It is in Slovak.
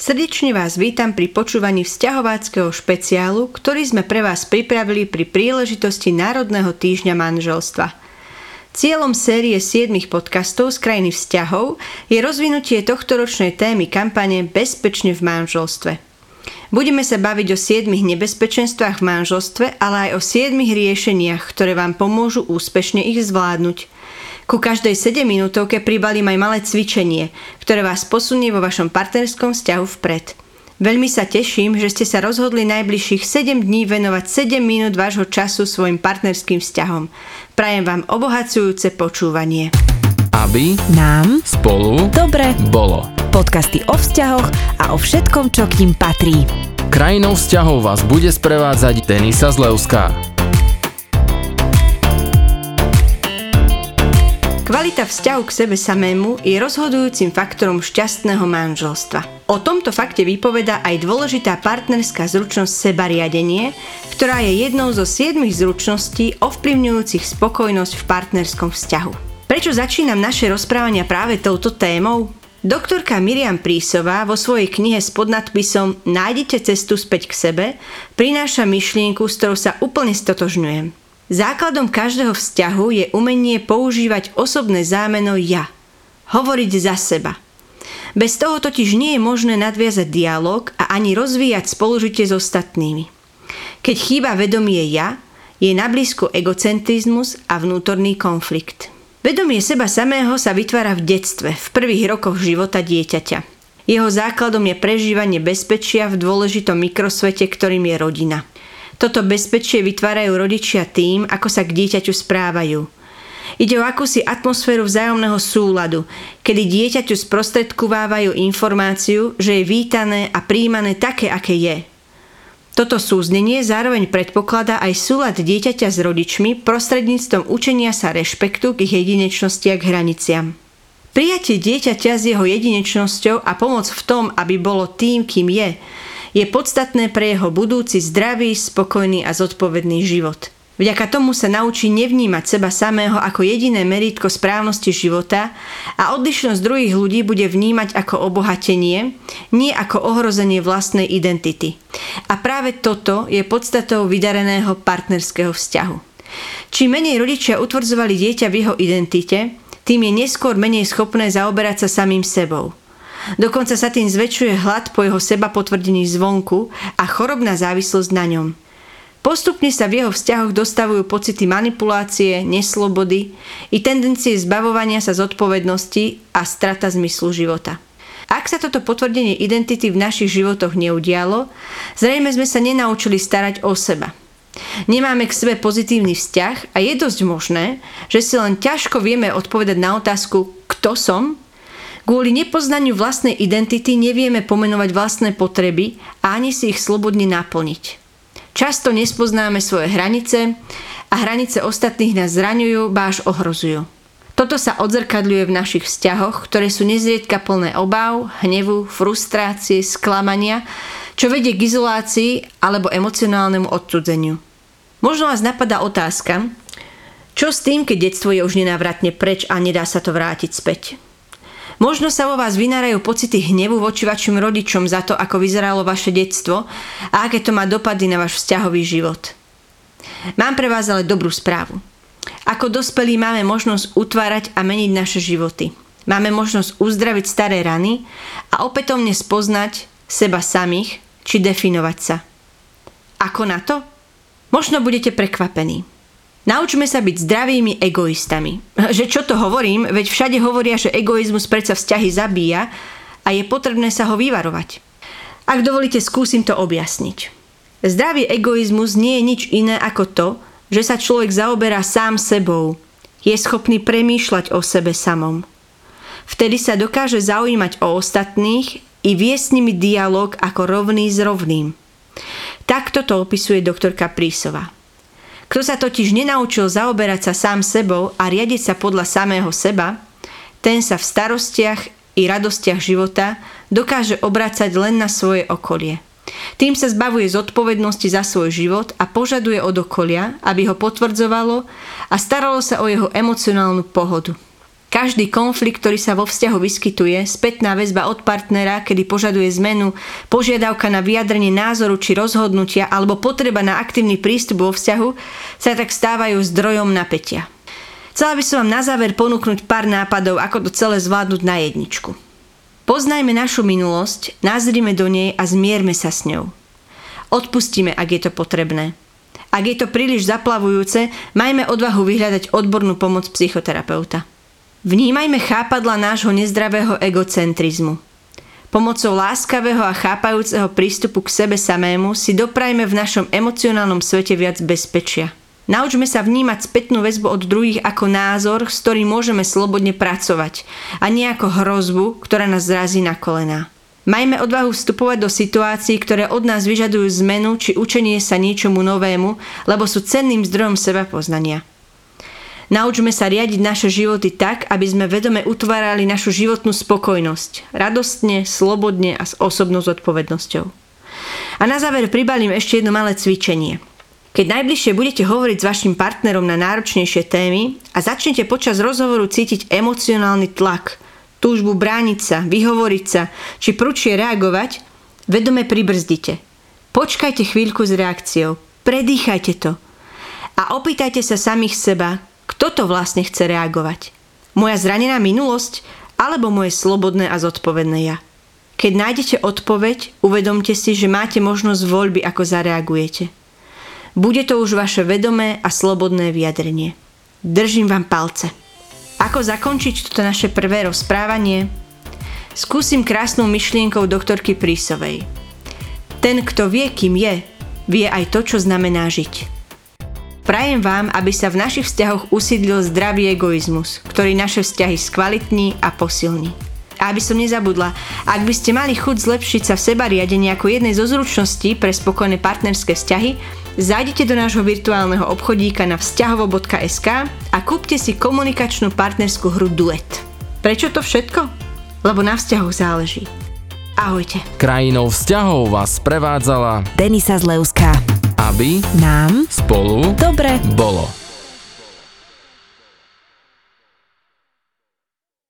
Srdečne vás vítam pri počúvaní vzťahováckého špeciálu, ktorý sme pre vás pripravili pri príležitosti Národného týždňa manželstva. Cieľom série 7 podcastov z krajiny vzťahov je rozvinutie tohtoročnej témy kampane Bezpečne v manželstve. Budeme sa baviť o 7 nebezpečenstvách v manželstve, ale aj o 7 riešeniach, ktoré vám pomôžu úspešne ich zvládnuť – ku každej 7 minútovke pribalím aj malé cvičenie, ktoré vás posunie vo vašom partnerskom vzťahu vpred. Veľmi sa teším, že ste sa rozhodli najbližších 7 dní venovať 7 minút vášho času svojim partnerským vzťahom. Prajem vám obohacujúce počúvanie. Aby nám spolu dobre bolo. Podcasty o vzťahoch a o všetkom, čo k ním patrí. Krajinou vzťahov vás bude sprevádzať Denisa Zlevská. Kvalita vzťahu k sebe samému je rozhodujúcim faktorom šťastného manželstva. O tomto fakte vypoveda aj dôležitá partnerská zručnosť sebariadenie, ktorá je jednou zo siedmých zručností ovplyvňujúcich spokojnosť v partnerskom vzťahu. Prečo začínam naše rozprávania práve touto témou? Doktorka Miriam Prísová vo svojej knihe s podnadpisom Nájdete cestu späť k sebe prináša myšlienku, s ktorou sa úplne stotožňujem. Základom každého vzťahu je umenie používať osobné zámeno ja. Hovoriť za seba. Bez toho totiž nie je možné nadviazať dialog a ani rozvíjať spolužitie s ostatnými. Keď chýba vedomie ja, je na blízku egocentrizmus a vnútorný konflikt. Vedomie seba samého sa vytvára v detstve, v prvých rokoch života dieťaťa. Jeho základom je prežívanie bezpečia v dôležitom mikrosvete, ktorým je rodina – toto bezpečie vytvárajú rodičia tým, ako sa k dieťaťu správajú. Ide o akúsi atmosféru vzájomného súladu, kedy dieťaťu sprostredkovávajú informáciu, že je vítané a príjmané také, aké je. Toto súznenie zároveň predpokladá aj súlad dieťaťa s rodičmi prostredníctvom učenia sa rešpektu k ich jedinečnosti a k hraniciam. Prijatie dieťaťa s jeho jedinečnosťou a pomoc v tom, aby bolo tým, kým je, je podstatné pre jeho budúci zdravý, spokojný a zodpovedný život. Vďaka tomu sa naučí nevnímať seba samého ako jediné meritko správnosti života a odlišnosť druhých ľudí bude vnímať ako obohatenie, nie ako ohrozenie vlastnej identity. A práve toto je podstatou vydareného partnerského vzťahu. Čím menej rodičia utvrdzovali dieťa v jeho identite, tým je neskôr menej schopné zaoberať sa samým sebou – Dokonca sa tým zväčšuje hlad po jeho seba potvrdení zvonku a chorobná závislosť na ňom. Postupne sa v jeho vzťahoch dostavujú pocity manipulácie, neslobody i tendencie zbavovania sa zodpovednosti a strata zmyslu života. Ak sa toto potvrdenie identity v našich životoch neudialo, zrejme sme sa nenaučili starať o seba. Nemáme k sebe pozitívny vzťah a je dosť možné, že si len ťažko vieme odpovedať na otázku, kto som Kvôli nepoznaniu vlastnej identity nevieme pomenovať vlastné potreby a ani si ich slobodne naplniť. Často nespoznáme svoje hranice a hranice ostatných nás zraňujú, báž ohrozujú. Toto sa odzrkadľuje v našich vzťahoch, ktoré sú nezriedka plné obav, hnevu, frustrácie, sklamania, čo vedie k izolácii alebo emocionálnemu odcudzeniu. Možno vás napadá otázka, čo s tým, keď detstvo je už nenávratne preč a nedá sa to vrátiť späť? Možno sa vo vás vynárajú pocity hnevu voči vašim rodičom za to, ako vyzeralo vaše detstvo a aké to má dopady na váš vzťahový život. Mám pre vás ale dobrú správu. Ako dospelí máme možnosť utvárať a meniť naše životy. Máme možnosť uzdraviť staré rany a opätovne spoznať seba samých či definovať sa. Ako na to? Možno budete prekvapení. Naučme sa byť zdravými egoistami. Že čo to hovorím, veď všade hovoria, že egoizmus predsa vzťahy zabíja a je potrebné sa ho vyvarovať. Ak dovolíte, skúsim to objasniť. Zdravý egoizmus nie je nič iné ako to, že sa človek zaoberá sám sebou. Je schopný premýšľať o sebe samom. Vtedy sa dokáže zaujímať o ostatných i viesť s nimi dialog ako rovný s rovným. Takto to opisuje doktorka Prísova. Kto sa totiž nenaučil zaoberať sa sám sebou a riadiť sa podľa samého seba, ten sa v starostiach i radostiach života dokáže obrácať len na svoje okolie. Tým sa zbavuje zodpovednosti za svoj život a požaduje od okolia, aby ho potvrdzovalo a staralo sa o jeho emocionálnu pohodu. Každý konflikt, ktorý sa vo vzťahu vyskytuje, spätná väzba od partnera, kedy požaduje zmenu, požiadavka na vyjadrenie názoru či rozhodnutia alebo potreba na aktívny prístup vo vzťahu sa tak stávajú zdrojom napätia. Chcela by som vám na záver ponúknuť pár nápadov, ako to celé zvládnuť na jedničku. Poznajme našu minulosť, nazrime do nej a zmierme sa s ňou. Odpustíme, ak je to potrebné. Ak je to príliš zaplavujúce, majme odvahu vyhľadať odbornú pomoc psychoterapeuta. Vnímajme chápadla nášho nezdravého egocentrizmu. Pomocou láskavého a chápajúceho prístupu k sebe samému si doprajme v našom emocionálnom svete viac bezpečia. Naučme sa vnímať spätnú väzbu od druhých ako názor, s ktorým môžeme slobodne pracovať a nie ako hrozbu, ktorá nás zrazí na kolená. Majme odvahu vstupovať do situácií, ktoré od nás vyžadujú zmenu či učenie sa niečomu novému, lebo sú cenným zdrojom seba poznania. Naučme sa riadiť naše životy tak, aby sme vedome utvárali našu životnú spokojnosť. Radostne, slobodne a s osobnou zodpovednosťou. A na záver pribalím ešte jedno malé cvičenie. Keď najbližšie budete hovoriť s vašim partnerom na náročnejšie témy a začnete počas rozhovoru cítiť emocionálny tlak, túžbu brániť sa, vyhovoriť sa či prúčie reagovať, vedome pribrzdite. Počkajte chvíľku s reakciou, predýchajte to a opýtajte sa samých seba, kto to vlastne chce reagovať? Moja zranená minulosť alebo moje slobodné a zodpovedné ja? Keď nájdete odpoveď, uvedomte si, že máte možnosť voľby, ako zareagujete. Bude to už vaše vedomé a slobodné vyjadrenie. Držím vám palce. Ako zakončiť toto naše prvé rozprávanie? Skúsim krásnou myšlienkou doktorky Prísovej. Ten, kto vie, kým je, vie aj to, čo znamená žiť. Prajem vám, aby sa v našich vzťahoch usídlil zdravý egoizmus, ktorý naše vzťahy skvalitní a posilní. A aby som nezabudla, ak by ste mali chuť zlepšiť sa v seba riadení ako jednej zo zručností pre spokojné partnerské vzťahy, zájdete do nášho virtuálneho obchodíka na vzťahovo.sk a kúpte si komunikačnú partnerskú hru Duet. Prečo to všetko? Lebo na vzťahoch záleží. Ahojte. Krajinou vzťahov vás prevádzala Denisa Zleuská. Aby Nám spolu dobre bolo.